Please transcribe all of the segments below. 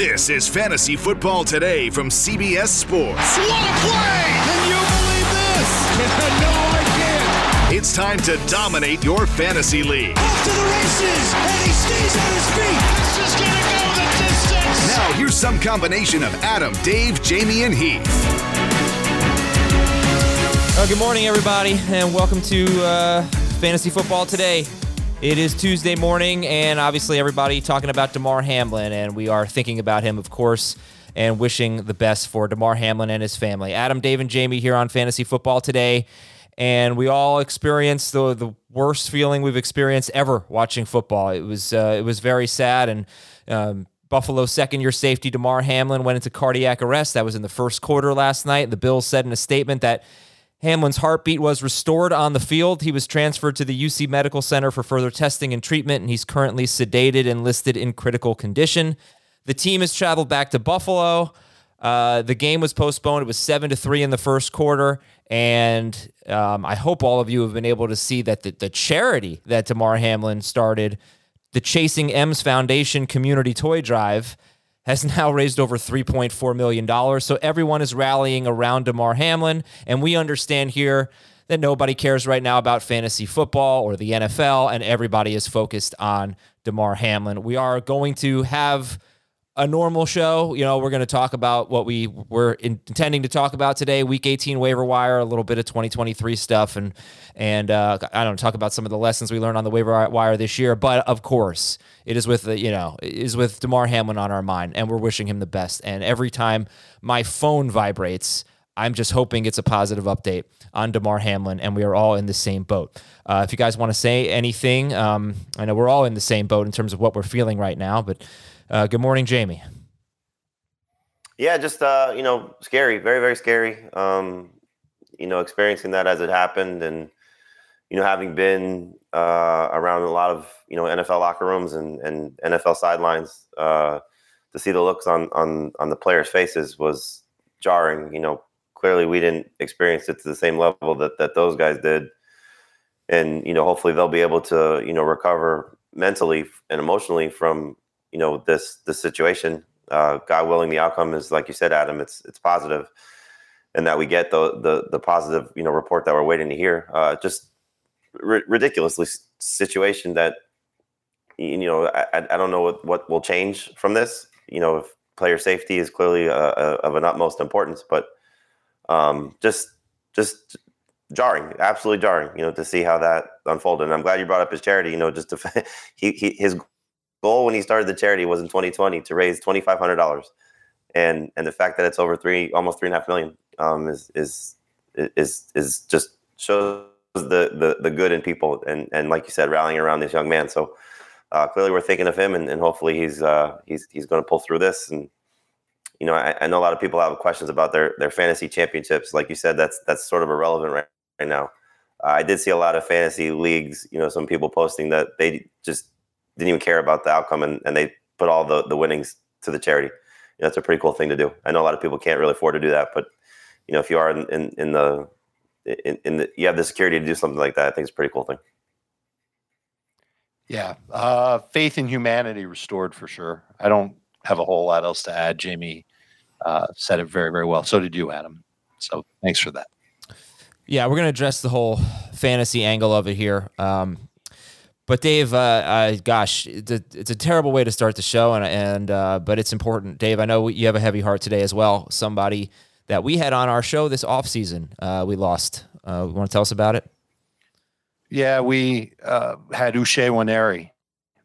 This is Fantasy Football Today from CBS Sports. What a play! Can you believe this? no, I can't. It's time to dominate your fantasy league. Off to the races, and he stays on his feet. This is gonna go the distance. Now, here's some combination of Adam, Dave, Jamie, and Heath. Good morning, everybody, and welcome to uh, Fantasy Football Today. It is Tuesday morning, and obviously, everybody talking about Damar Hamlin, and we are thinking about him, of course, and wishing the best for Damar Hamlin and his family. Adam, Dave, and Jamie here on Fantasy Football Today, and we all experienced the the worst feeling we've experienced ever watching football. It was uh, it was very sad, and um, Buffalo's second year safety, Damar Hamlin, went into cardiac arrest. That was in the first quarter last night. The Bills said in a statement that Hamlin's heartbeat was restored on the field. He was transferred to the UC Medical Center for further testing and treatment, and he's currently sedated and listed in critical condition. The team has traveled back to Buffalo. Uh, the game was postponed. It was seven to three in the first quarter, and um, I hope all of you have been able to see that the, the charity that Damar Hamlin started, the Chasing M's Foundation Community Toy Drive, has now raised over $3.4 million. So everyone is rallying around Damar Hamlin. And we understand here that nobody cares right now about fantasy football or the NFL, and everybody is focused on Damar Hamlin. We are going to have a normal show. You know, we're going to talk about what we were intending to talk about today, Week 18 waiver wire, a little bit of 2023 stuff, and and uh, I don't know, talk about some of the lessons we learned on the waiver wire this year. But of course, it is with the you know is with Damar Hamlin on our mind, and we're wishing him the best. And every time my phone vibrates, I'm just hoping it's a positive update on Damar Hamlin, and we are all in the same boat. Uh, if you guys want to say anything, um, I know we're all in the same boat in terms of what we're feeling right now, but. Uh, good morning, Jamie. Yeah, just uh, you know, scary, very, very scary. Um, you know, experiencing that as it happened, and you know, having been uh, around a lot of you know NFL locker rooms and, and NFL sidelines, uh, to see the looks on on on the players' faces was jarring. You know, clearly we didn't experience it to the same level that that those guys did, and you know, hopefully they'll be able to you know recover mentally and emotionally from you know this this situation. Uh, God willing, the outcome is like you said, Adam. It's it's positive, and that we get the the the positive you know report that we're waiting to hear. Uh, just r- ridiculously situation that you know I, I don't know what, what will change from this. You know, if player safety is clearly uh, uh of an utmost importance, but um, just just jarring, absolutely jarring. You know, to see how that unfolded. And I'm glad you brought up his charity. You know, just to he, he his goal when he started the charity was in 2020 to raise twenty five hundred dollars, and and the fact that it's over three, almost three and a half million, um, is is is is just shows the the the good in people, and and like you said, rallying around this young man. So uh, clearly, we're thinking of him, and, and hopefully, he's uh, he's he's going to pull through this. And you know, I, I, know a lot of people have questions about their their fantasy championships. Like you said, that's that's sort of irrelevant right, right now. I did see a lot of fantasy leagues. You know, some people posting that they just didn't even care about the outcome and, and they put all the, the winnings to the charity. You know, that's a pretty cool thing to do. I know a lot of people can't really afford to do that, but you know, if you are in, in, in the in, in, the you have the security to do something like that, I think it's a pretty cool thing. Yeah, uh, faith in humanity restored for sure. I don't have a whole lot else to add. Jamie uh, said it very very well. So did you, Adam. So thanks for that. Yeah, we're going to address the whole fantasy angle of it here. Um, but Dave, uh, uh, gosh, it's a, it's a, terrible way to start the show, and and uh, but it's important. Dave, I know you have a heavy heart today as well. Somebody that we had on our show this off season, uh, we lost. Uh, want to tell us about it? Yeah, we uh, had Uche Nwaneri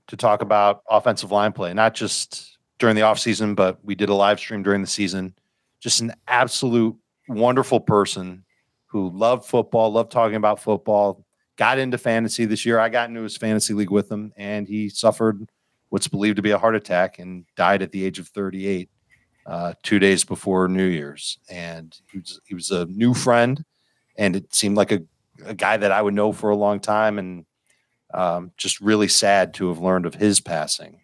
to talk about offensive line play, not just during the off season, but we did a live stream during the season. Just an absolute wonderful person who loved football, loved talking about football, got into fantasy this year. I got into his fantasy league with him, and he suffered what's believed to be a heart attack and died at the age of 38, uh, two days before New Year's. And he was he was a new friend, and it seemed like a, a guy that I would know for a long time, and um, just really sad to have learned of his passing.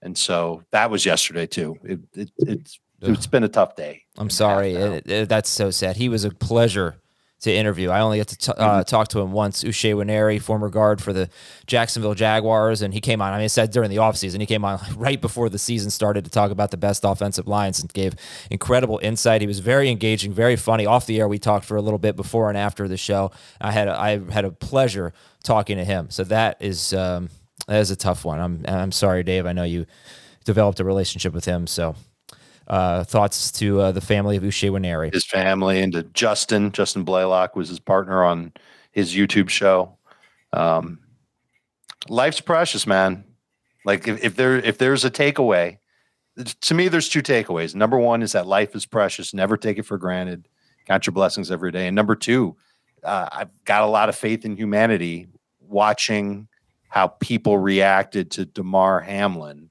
And so that was yesterday too. It, it, it's it's been a tough day. I'm sorry. It, it, that's so sad. He was a pleasure to interview. I only got to t- uh, talk to him once. Uche Nwaneri, former guard for the Jacksonville Jaguars, and he came on. I mean, I said during the offseason, he came on right before the season started to talk about the best offensive lines and gave incredible insight. He was very engaging, very funny. Off the air, we talked for a little bit before and after the show. I had a, I had a pleasure talking to him. So that is um, that is a tough one. I'm I'm sorry, Dave. I know you developed a relationship with him, so uh, thoughts to uh, the family of Uche Nwaneri. His family and to Justin. Justin Blaylock was his partner on his YouTube show. Um, life's precious, man. Like if, if there if there's a takeaway, to me, there's two takeaways. Number one is that life is precious. Never take it for granted. Count your blessings every day. And number two, uh, I've got a lot of faith in humanity. Watching how people reacted to Damar Hamlin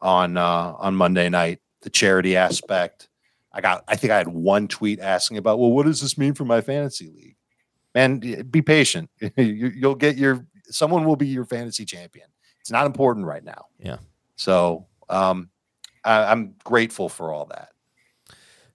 on uh, on Monday night the charity aspect. I got, I think I had one tweet asking about, well, what does this mean for my fantasy league? Man, be patient. You'll get your, someone will be your fantasy champion. It's not important right now. Yeah. So um, I, I'm grateful for all that.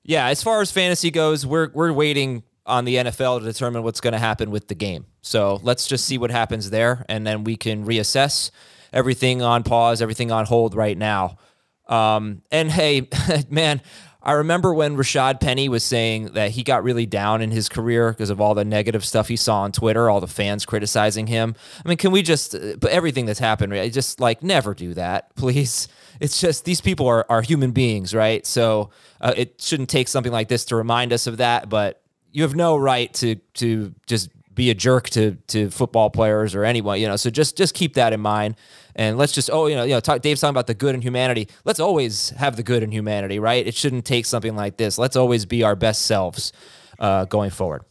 Yeah, as far as fantasy goes, we're we're waiting on the NFL to determine what's going to happen with the game. So let's just see what happens there, and then we can reassess everything on pause, everything on hold right now. Um, and hey, man, I remember when Rashad Penny was saying that he got really down in his career because of all the negative stuff he saw on Twitter, all the fans criticizing him. I mean, can we just, uh, but everything that's happened? Just like never do that, please. It's just these people are, are human beings, right? So uh, it shouldn't take something like this to remind us of that, but you have no right to to just be a jerk to to football players or anyone, you know. So just just keep that in mind, and let's just oh you know you know talk, Dave's talking about the good in humanity. Let's always have the good in humanity, right? It shouldn't take something like this. Let's always be our best selves uh, going forward.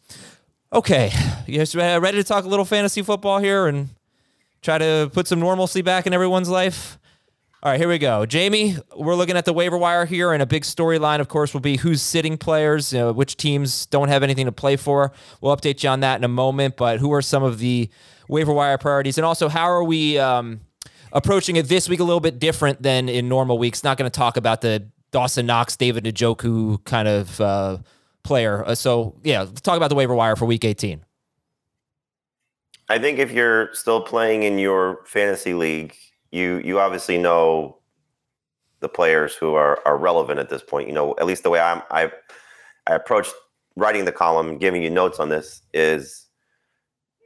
Okay, you guys ready to talk a little fantasy football here and try to put some normalcy back in everyone's life? All right, here we go. Jamie, we're looking at the waiver wire here, and a big storyline, of course, will be who's sitting players, you know, which teams don't have anything to play for. We'll update you on that in a moment, but who are some of the waiver wire priorities? And also, how are we um, approaching it this week a little bit different than in normal weeks? Not going to talk about the Dawson Knox, David Njoku kind of uh, player. Uh, so, yeah, let's talk about the waiver wire for week 18. I think if you're still playing in your fantasy league, you you obviously know the players who are are relevant at this point. You know, at least the way I'm I I approach writing the column and giving you notes on this is,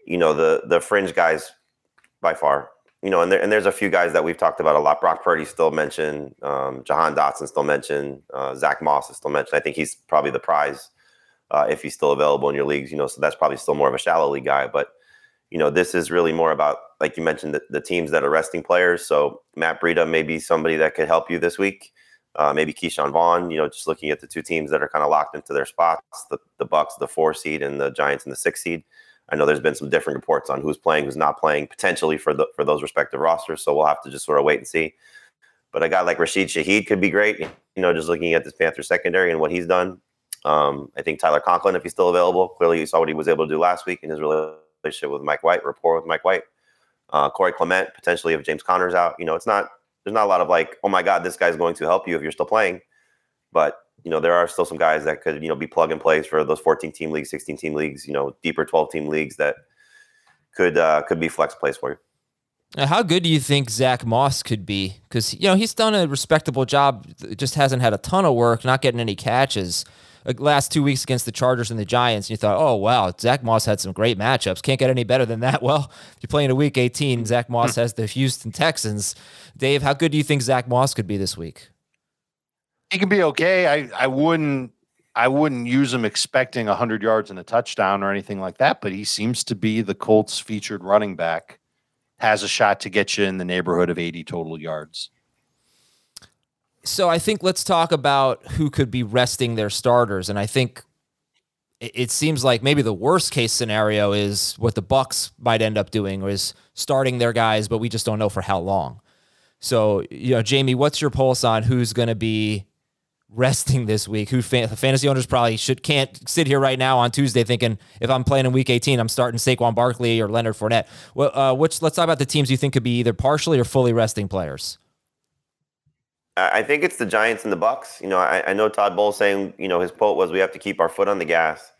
you know, the the fringe guys by far. You know, and there, and there's a few guys that we've talked about a lot. Brock Purdy still mentioned, um, Jahan Dotson still mentioned, uh, Zack Moss is still mentioned. I think he's probably the prize uh, if he's still available in your leagues. You know, so that's probably still more of a shallow league guy. But you know, this is really more about like you mentioned, the, the teams that are resting players. So Matt Breida may be somebody that could help you this week. Uh, maybe Ke'Shawn Vaughn. You know, just looking at the two teams that are kind of locked into their spots, the the Bucks, the four seed, and the Giants in the six seed. I know there's been some different reports on who's playing, who's not playing, potentially for the for those respective rosters. So we'll have to just sort of wait and see. But a guy like Rashid Shaheed could be great. You know, just looking at this Panther secondary and what he's done. Um, I think Tyler Conklin, if he's still available, clearly you saw what he was able to do last week in his relationship with Mike White, rapport with Mike White uh, Corey Clement potentially if James Conner's out. You know, it's not there's not a lot of like, oh my God, this guy's going to help you if you're still playing. But you know, there are still some guys that could you know be plug and plays for those 14 team leagues, 16 team leagues, you know, deeper 12 team leagues that could uh, could be flex plays for you. Now, how good do you think Zack Moss could be? Because you know he's done a respectable job, just hasn't had a ton of work, not getting any catches Uh, last two weeks against the Chargers and the Giants, and you thought, oh, wow, Zack Moss had some great matchups. Can't get any better than that. Well, you're playing a week 18, Zack Moss has the Houston Texans. Dave, how good do you think Zack Moss could be this week? He can be okay. I, I wouldn't I wouldn't use him expecting 100 yards and a touchdown or anything like that, but he seems to be the Colts featured running back. Has a shot to get you in the neighborhood of 80 total yards. So I think let's talk about who could be resting their starters, and I think it seems like maybe the worst case scenario is what the Bucks might end up doing is starting their guys, but we just don't know for how long. So, you know, Jamie, what's your pulse on who's going to be resting this week? Who fan- fantasy owners probably should can't sit here right now on Tuesday thinking if I'm playing in Week 18, I'm starting Saquon Barkley or Leonard Fournette. Well, uh, which let's talk about the teams you think could be either partially or fully resting players. I think it's the Giants and the Bucks. You know, I, I know Todd Bowles saying, you know, his quote was, "We have to keep our foot on the gas."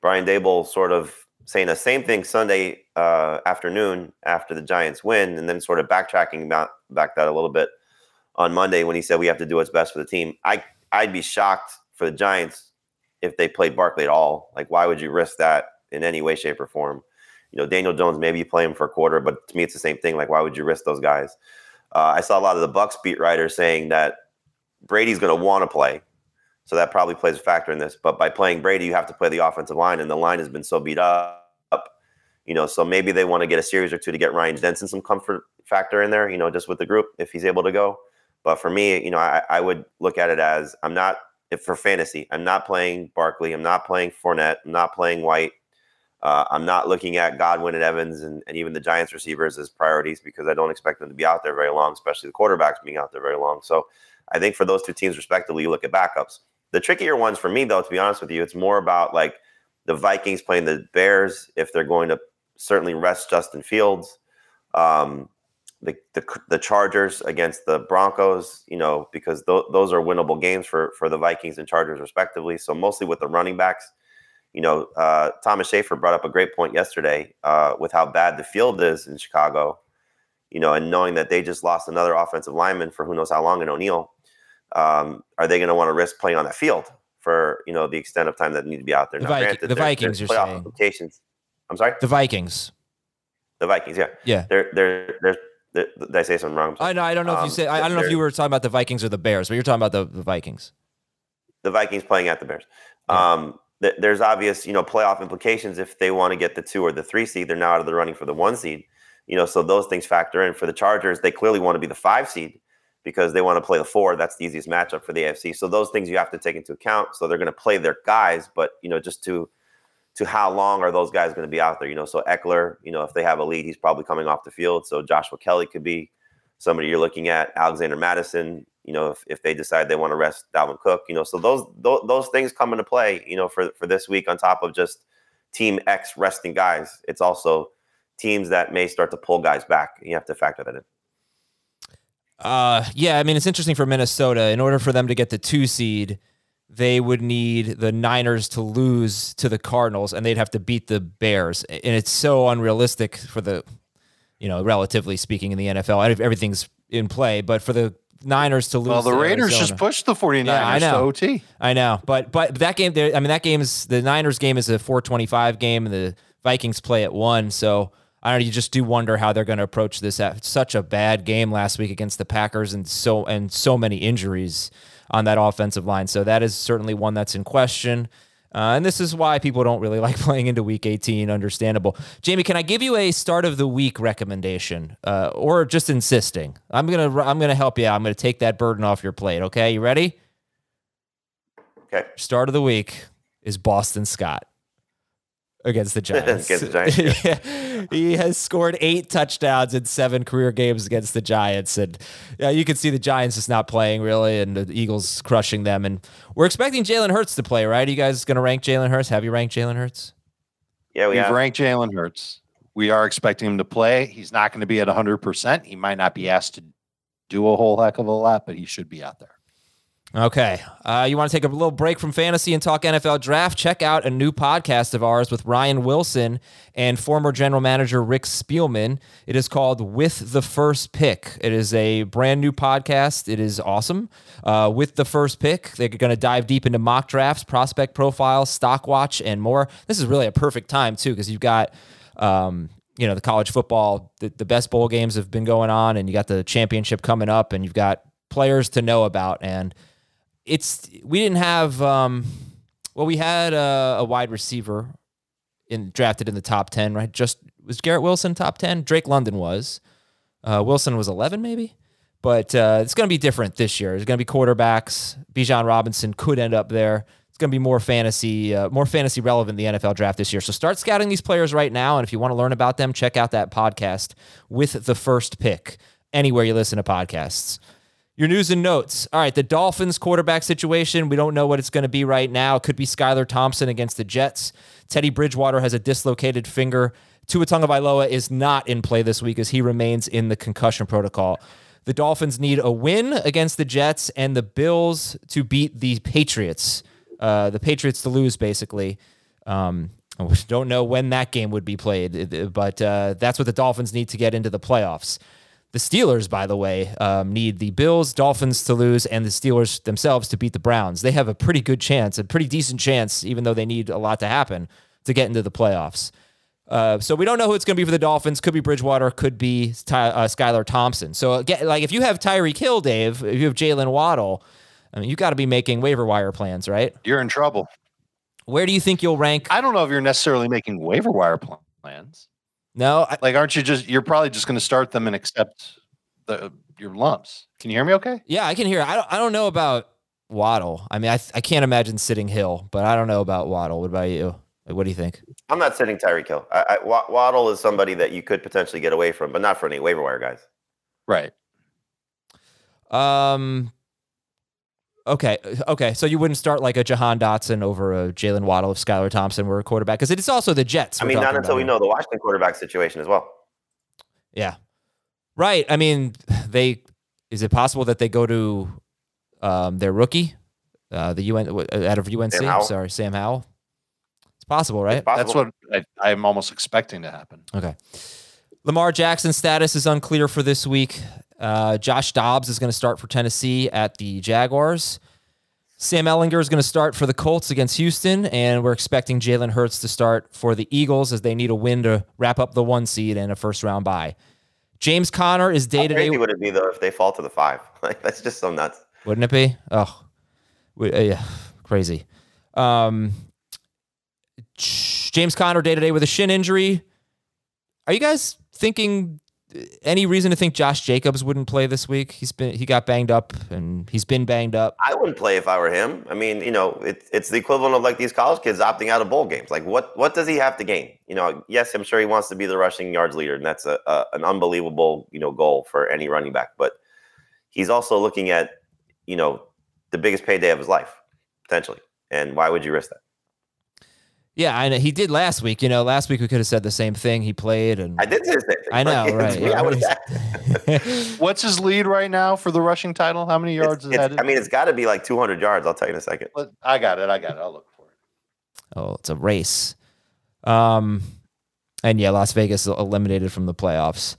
Brian Daboll sort of saying the same thing Sunday uh, afternoon after the Giants win, and then sort of backtracking about back that a little bit on Monday when he said we have to do what's best for the team. I I'd be shocked for the Giants if they played Barkley at all. Like, why would you risk that in any way, shape, or form? You know, Daniel Jones maybe you play him for a quarter, but to me it's the same thing. Like, why would you risk those guys? Uh, I saw a lot of the Bucks beat writers saying that Brady's going to want to play, so that probably plays a factor in this. But by playing Brady, you have to play the offensive line, and the line has been so beat up. You know, so maybe they want to get a series or two to get Ryan Jensen some comfort factor in there. You know, just with the group if he's able to go. But for me, you know, I, I would look at it as I'm not for fantasy. I'm not playing Barkley. I'm not playing Fournette. I'm not playing White. Uh, I'm not looking at Godwin and Evans and, and even the Giants receivers as priorities because I don't expect them to be out there very long, especially the quarterbacks being out there very long. So I think for those two teams, respectively, you look at backups. The trickier ones for me, though, to be honest with you, it's more about like the Vikings playing the Bears if they're going to certainly rest Justin Fields. Um, the, the, the Chargers against the Broncos, you know, because th- those are winnable games for for the Vikings and Chargers respectively. So mostly with the running backs, you know, uh, Thomas Schaefer brought up a great point yesterday uh, with how bad the field is in Chicago, you know, and knowing that they just lost another offensive lineman for who knows how long in O'Neill. Um, are they going to want to risk playing on that field for you know the extent of time that need to be out there? The, now, Viking, granted, the there- Vikings, you're saying. implications. I'm sorry, The Vikings. the Vikings. Yeah, Yeah. They're they're they're. Did did I say something wrong? I know. I don't know if you Um, said. I, I don't know if you were talking about the Vikings or the Bears, but you're talking about the, the Vikings. the Vikings playing at the Bears. Yeah. Um, th- there's obvious, you know, playoff implications if they want to get the two or the three seed. They're now out of the running for the one seed. You know, so those things factor in. For the Chargers, they clearly want to be the five seed because they want to play the four. That's the easiest matchup for the AFC. So those things you have to take into account. So they're going to play their guys, but you know, just to to how long are those guys going to be out there? You know, so Ekeler, you know, if they have a lead, he's probably coming off the field. So Joshua Kelley could be somebody you're looking at. Alexander Mattison, you know, if, if they decide they want to rest Dalvin Cook, you know, so those, those those things come into play, you know, for for this week on top of just Team X resting guys. It's also teams that may start to pull guys back. You have to factor that in. Uh, yeah, I mean, it's interesting for Minnesota. In order for them to get the two seed, they would need the Niners to lose to the Cardinals, and they'd have to beat the Bears. And it's so unrealistic for the, you know, relatively speaking, in the NFL. Everything's in play, but for the Niners to lose, Well, the Raiders Arizona- just pushed the 49ers Yeah, I know. to OT. I know, but but that game there. I mean, that game is the Niners game is a 425 game, and the Vikings play at one. So I don't know. You just do wonder how they're going to approach this. At such a bad game last week against the Packers, and so and so many injuries on that offensive line. So that is certainly one that's in question. Uh, and this is why people don't really like playing into Week 18. Understandable. Jamie, can I give you a start of the week recommendation, uh, or just insisting? I'm gonna I'm gonna help you out. I'm gonna take that burden off your plate. Okay, you ready? Okay. start of the week is Boston Scott against the Giants. Against the Giants, Yeah. he has scored eight touchdowns in seven career games against the Giants, and yeah, you can see the Giants just not playing really, and the Eagles crushing them. And we're expecting Jalen Hurts to play, right? Are you guys going to rank Jalen Hurts? Have you ranked Jalen Hurts? Yeah, we We've have. ranked Jalen Hurts. We are expecting him to play. He's not going to be at 100%. He might not be asked to do a whole heck of a lot, but he should be out there. Okay. Uh, you want to take a little break from fantasy and talk NFL draft? Check out a new podcast of ours with Ryan Wilson and former general manager Rick Spielman. It is called With the First Pick. It is a brand new podcast. It is awesome. Uh, with the first pick, they're going to dive deep into mock drafts, prospect profiles, stock watch, and more. This is really a perfect time, too, because you've got. Um, you know the college football the, the best bowl games have been going on and you got the championship coming up and you've got players to know about and it's we didn't have um well we had a, a wide receiver in drafted in the top 10 right? Just was garrett wilson top 10 drake london was. Uh, wilson was 11 maybe? But uh, it's going to be different this year. There's going to be quarterbacks. Bijan robinson could end up there. It's going to be more fantasy uh, more fantasy relevant the nfl draft this year. So start scouting these players right now and if you want to learn about them check out that podcast with the first pick anywhere you listen to podcasts your news and notes. All right, the Dolphins quarterback situation. We don't know what it's going to be right now. It could be Skylar Thompson against the Jets. Teddy Bridgewater has a dislocated finger. Tua Tagovailoa is not in play this week as he remains in the concussion protocol. The Dolphins need a win against the Jets and the Bills to beat the Patriots. Uh, the Patriots to lose, basically. Um, don't know when that game would be played, but uh, that's what the Dolphins need to get into the playoffs. The Steelers, by the way, um, need the Bills, Dolphins to lose, and the Steelers themselves to beat the Browns. They have a pretty good chance, a pretty decent chance, even though they need a lot to happen to get into the playoffs. Uh, so we don't know who it's going to be for the Dolphins. Could be Bridgewater. Could be Ty, uh, Skylar Thompson. So again, like if you have Tyreek Hill, Dave, if you have Jaylen Waddle, I mean, you got to be making waiver wire plans, right? You're in trouble. Where do you think you'll rank? I don't know if you're necessarily making waiver wire plans. No, I, Like, aren't you just? You're probably just going to start them and accept the your lumps. Can you hear me? Okay. yeah, I can hear. I don't. I don't know about Waddle. I mean, I I can't imagine sitting Hill, but I don't know about Waddle. What about you? Like, what do you think? I'm not sitting Tyreek Hill. I, I, Waddle is somebody that you could potentially get away from, but not for any waiver wire guys. Right. Um. Okay. Okay. So you wouldn't start like a Jahan Dotson over a Jaylen Waddle if Skylar Thompson were a quarterback because it's also the Jets. I mean, not until we know the Washington quarterback situation as well. Yeah. Right. I mean, they is it possible that they go to um, their rookie, uh, the UN uh, out of UNC? Sam Sorry, Sam Howell. It's possible, right? It's possible. That's what I, I'm almost expecting to happen. Okay. Lamar Jackson's status is unclear for this week. Uh, Josh Dobbs is going to start for Tennessee at the Jaguars. Sam Ehlinger is going to start for the Colts against Houston, and we're expecting Jalen Hurts to start for the Eagles as they need a win to wrap up the one seed and a first round bye. James Conner is day to day. would it be though if they fall to the five? Like that's just so nuts. Wouldn't it be? Oh, we- uh, yeah, crazy. Um, James Conner day to day with a shin injury. Are you guys thinking any reason to think Josh Jacobs wouldn't play this week? He's been he got banged up and he's been banged up. I wouldn't play if I were him. I mean, you know, it's it's the equivalent of like these college kids opting out of bowl games. Like, what what does he have to gain? You know, yes, I'm sure he wants to be the rushing yards leader, and that's a, a an unbelievable you know goal for any running back. But he's also looking at you know the biggest payday of his life potentially, and why would you risk that? Yeah, I know he did last week. You know, last week we could have said the same thing. He played and I did say the same thing. I know, right, yeah, yeah. I What's his lead right now for the rushing title? How many yards it's- is it's- that? I mean, it's got to be like 200 yards. I'll tell you in a second. Let- I got it. I got it. I'll look for it. Oh, it's a race. Um, and yeah, Las Vegas eliminated from the playoffs.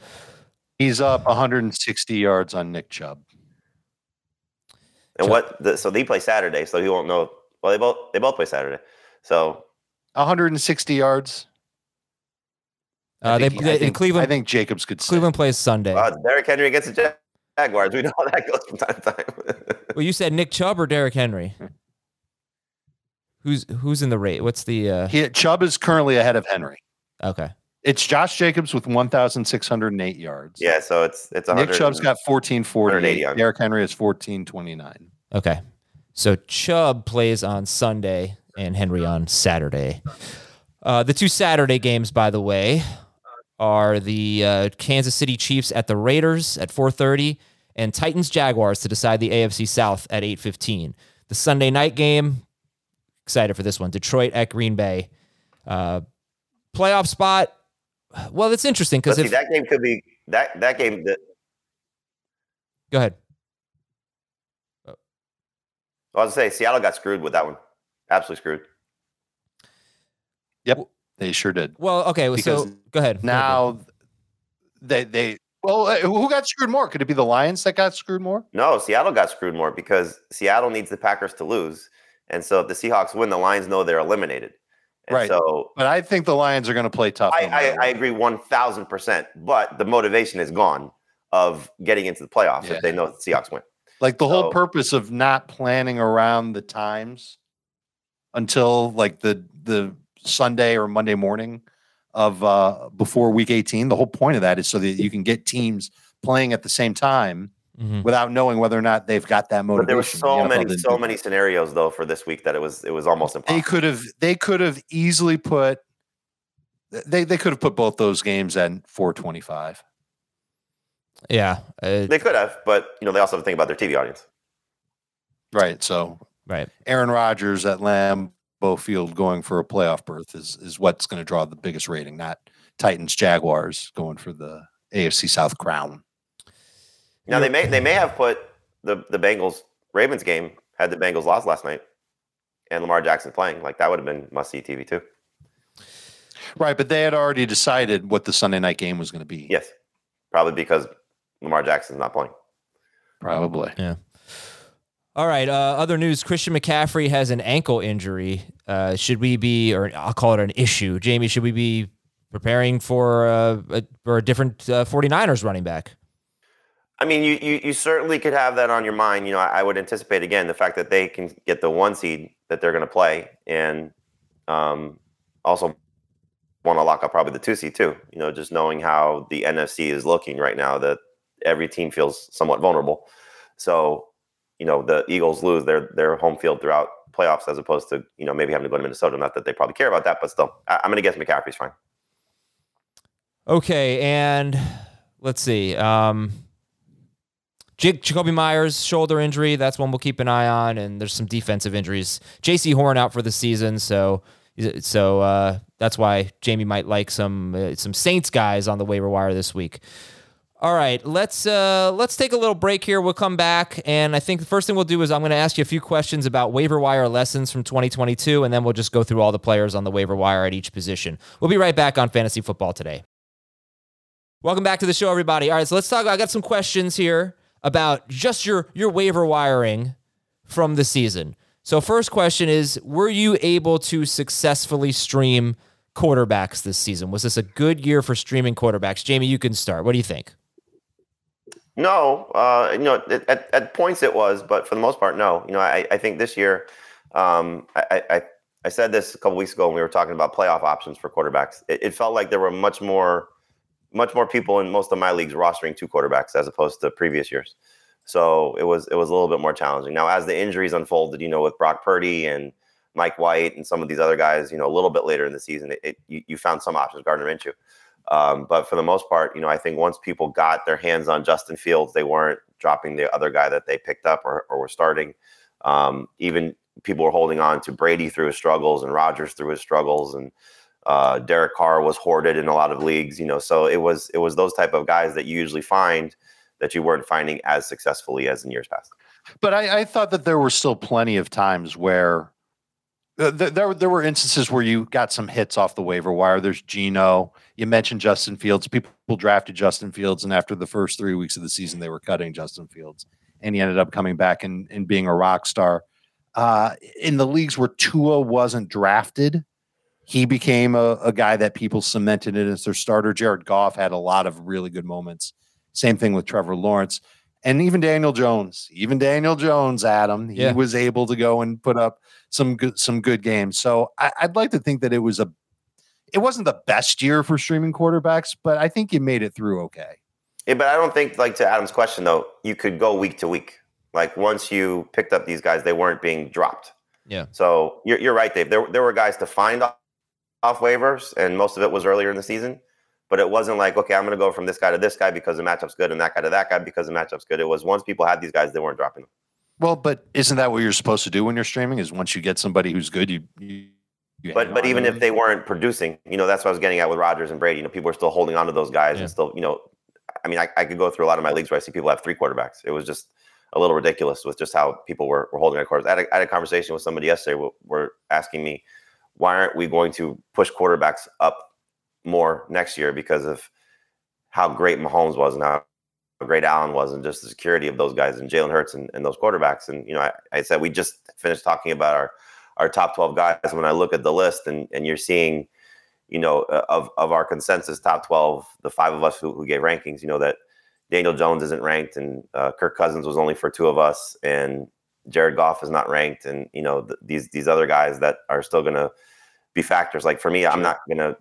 He's up 160 yards on Nick Chubb. And So- what? The, so they play Saturday, so he won't know. Well, they both they both play Saturday. So 160 yards. Uh, they, think he- they I in think, Cleveland. I think Jacobs could. stay. Cleveland plays Sunday. uh, Derrick Henry against the Jag- Jaguars. We know how that goes from time to time. well, you said Nick Chubb or Derrick Henry. Who's who's in the rate? What's the uh, He, Chubb is currently ahead of Henry. okay? It's Josh Jacobs with 1,608 yards. yeah, so it's it's Nick Chubb's got 1448. 180 on. Derrick Henry is 1429. Okay. So Chubb plays on Sunday and Henry on Saturday. Uh, the two Saturday games, by the way, are the uh, Kansas City Chiefs at the Raiders at 4:30 and Titans Jaguars to decide the AFC South at 8:15. The Sunday night game, excited for this one. Detroit at Green Bay. Uh, playoff spot. Well, it's interesting because that game could be that that game. That, go ahead. I was say Seattle got screwed with that one. Absolutely screwed. Yep, they sure did. Well, okay. So Because go ahead. Go ahead. Now, they they well, uh, who got screwed more? Could it be the Lions that got screwed more? No, Seattle got screwed more because Seattle needs the Packers to lose, and so if the Seahawks win, the Lions know they're eliminated. And Right. So But I think the Lions are going to play tough. I, I, I agree one thousand percent. But the motivation is gone of getting into the playoffs Yeah. if they know the Seahawks win. Like the whole purpose of not planning around the times until like the the Sunday or Monday morning of uh before week 18. The whole point of that is so that you can get teams playing at the same time Mhm. without knowing whether or not they've got that motivation. But there were so NFL many, so do many scenarios though for this week that it was it was almost impossible. They could have they could have easily put they they could have put both those games at 425. Yeah. Uh, They could have, but you know they also have to think about their TV audience. Right. So right. Aaron Rodgers at Lambeau Field going for a playoff berth is is what's going to draw the biggest rating, not Titans Jaguars going for the AFC South crown. Now they may they may have put the the Bengals Ravens game had the Bengals lost last night, and Lamar Jackson playing like that would have been must see TV too. Right, but they had already decided what the Sunday night game was going to be. Yes, probably because Lamar Jackson's not playing. Probably. Yeah. All right. Uh, other news: Christian McCaffrey has an ankle injury. Uh, should we be, or I'll call it an issue, Jamie? Should we be preparing for uh, a, for a different uh, 49ers running back? I mean, you, you you certainly could have that on your mind. You know, I, I would anticipate again the fact that they can get the one seed that they're going to play, and um, also want to lock up probably the two seed too. You know, just knowing how the NFC is looking right now, that every team feels somewhat vulnerable. So, you know, the Eagles lose their their home field throughout playoffs as opposed to you know maybe having to go to Minnesota. Not that they probably care about that, but still, I, I'm going to guess McCaffrey's fine. Okay, and let's see. Um, Jakobi Meyers shoulder injury. That's one we'll keep an eye on. And there's some defensive injuries. Jaycee Horn out for the season, so so uh, that's why Jamie might like some uh, some Saints guys on the waiver wire this week. All right, let's uh, let's take a little break here. We'll come back, and I think the first thing we'll do is I'm going to ask you a few questions about waiver wire lessons from 2022, and then we'll just go through all the players on the waiver wire at each position. We'll be right back on Fantasy Football today. Welcome back to the show, everybody. All right, so let's talk. I got some questions here about just your your waiver wiring from the season. So first question is, were you able to successfully stream quarterbacks this season? Was this a good year for streaming quarterbacks? Jamie, you can start. What do you think? No, uh, you know, at, at points it was, but for the most part, no. You know, I, I think this year, um, I, I, I said this a couple weeks ago when we were talking about playoff options for quarterbacks. It, it felt like there were much more much more people in most of my leagues rostering two quarterbacks as opposed to previous years. So it was it was a little bit more challenging. Now, as the injuries unfolded, you know, with Brock Purdy and Mike White and some of these other guys, you know, a little bit later in the season, it, it you, you, found some options, Gardner Minshew. Um, but for the most part, you know, I think once people got their hands on Justin Fields, they weren't dropping the other guy that they picked up or, or were starting. Um, even people were holding on to Brady through his struggles and Rodgers through his struggles and uh, Derek Carr was hoarded in a lot of leagues, you know. So it was it was those type of guys that you usually find that you weren't finding as successfully as in years past. But I, I thought that there were still plenty of times where there there were instances where you got some hits off the waiver wire. There's Geno. You mentioned Justin Fields. People drafted Justin Fields, and after the first three weeks of the season, they were cutting Justin Fields, and he ended up coming back and, and being a rock star. Uh, in the leagues where Tua wasn't drafted, he became a, a guy that people cemented in as their starter. Jared Goff had a lot of really good moments. Same thing with Trevor Lawrence. And even Daniel Jones, even Daniel Jones, Adam, he yeah. was able to go and put up some good some good games. So I, I'd like to think that it was a it wasn't the best year for streaming quarterbacks, but I think you made it through okay. Yeah, but I don't think like to Adam's question though, you could go week to week. Like once you picked up these guys, they weren't being dropped. Yeah. So you're, you're right, Dave. There, there were guys to find off waivers, and most of it was earlier in the season. But it wasn't like, okay, I'm going to go from this guy to this guy because the matchup's good, and that guy to that guy because the matchup's good. It was once people had these guys, they weren't dropping them. Well, but isn't that what you're supposed to do when you're streaming? Is once you get somebody who's good, you. you, you but but even if they weren't producing, you know, that's what I was getting at with Rodgers and Brady. You know, people are still holding on to those guys yeah. and still, you know, I mean, I, I could go through a lot of my leagues where I see people have three quarterbacks. It was just a little ridiculous with just how people were, were holding their quarterbacks. I had, a, I had a conversation with somebody yesterday. Were, were asking me, why aren't we going to push quarterbacks up more next year because of how great Mahomes was and how great Allen was and just the security of those guys and Jalen Hurts and, and those quarterbacks. And, you know, I, I, said we just finished talking about our, our top 12 guys. When I look at the list and, and you're seeing, you know, uh, of, of our consensus top 12, the five of us who, who gave rankings, you know, that Daniel Jones isn't ranked and uh, Kirk Cousins was only for two of us and Jared Goff is not ranked. And, you know, th- these, these other guys that are still going to, be factors. Like for me, I'm not going to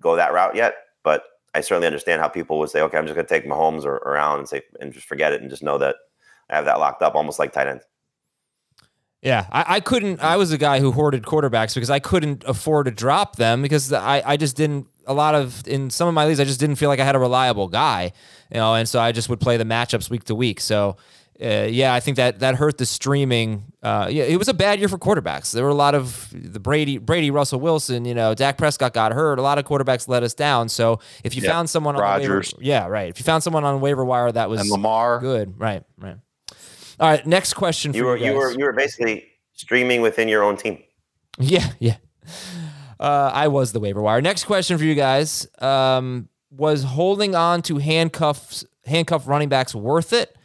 go that route yet, but I certainly understand how people would say, okay, I'm just going to take Mahomes or, Allen and say, and just forget it and just know that I have that locked up, almost like tight ends. Yeah, I, I, couldn't. I was a guy who hoarded quarterbacks because I couldn't afford to drop them because I, I just didn't. A lot of in some of my leagues, I just didn't feel like I had a reliable guy, you know, and so I just would play the matchups week to week. So uh, yeah, I think that that hurt the streaming. Uh, yeah, it was a bad year for quarterbacks. There were a lot of the Brady, Brady, Russell Wilson. You know, Dak Prescott got hurt. A lot of quarterbacks let us down. So if you yep. found someone on Rodgers, waiver, yeah, right. If you found someone on waiver wire that was and Lamar, good, right, right. All right, next question. you were you, you were you were basically streaming within your own team. Yeah, yeah. Uh, I was the waiver wire. Next question for you guys: um, Was holding on to handcuffs, handcuff running backs worth it?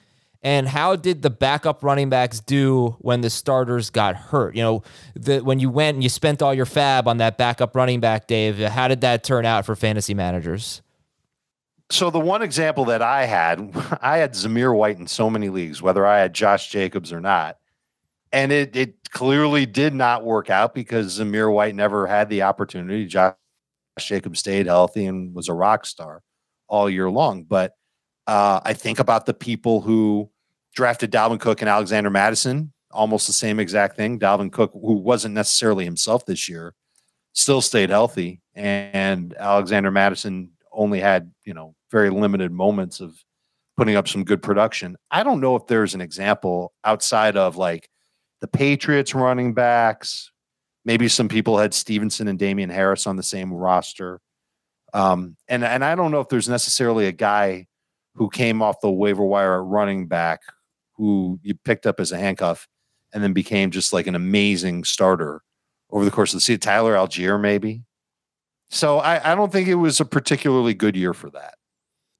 And how did the backup running backs do when the starters got hurt? You know, the, when you went and you spent all your fab on that backup running back, Dave. How did that turn out for fantasy managers? So the one example that I had, I had Zamir White in so many leagues, whether I had Josh Jacobs or not. And it it clearly did not work out because Zamir White never had the opportunity. Josh Jacobs stayed healthy and was a rock star all year long. But uh, I think about the people who drafted Dalvin Cook and Alexander Mattison, almost the same exact thing. Dalvin Cook, who wasn't necessarily himself this year, still stayed healthy, and Alexander Mattison only had you know very limited moments of putting up some good production. I don't know if there's an example outside of like the Patriots running backs. Maybe some people had Stevenson and Damien Harris on the same roster. Um, and and I don't know if there's necessarily a guy who came off the waiver wire at running back who you picked up as a handcuff and then became just like an amazing starter over the course of the season. Tyler Allgeier, maybe. So I, I don't think it was a particularly good year for that.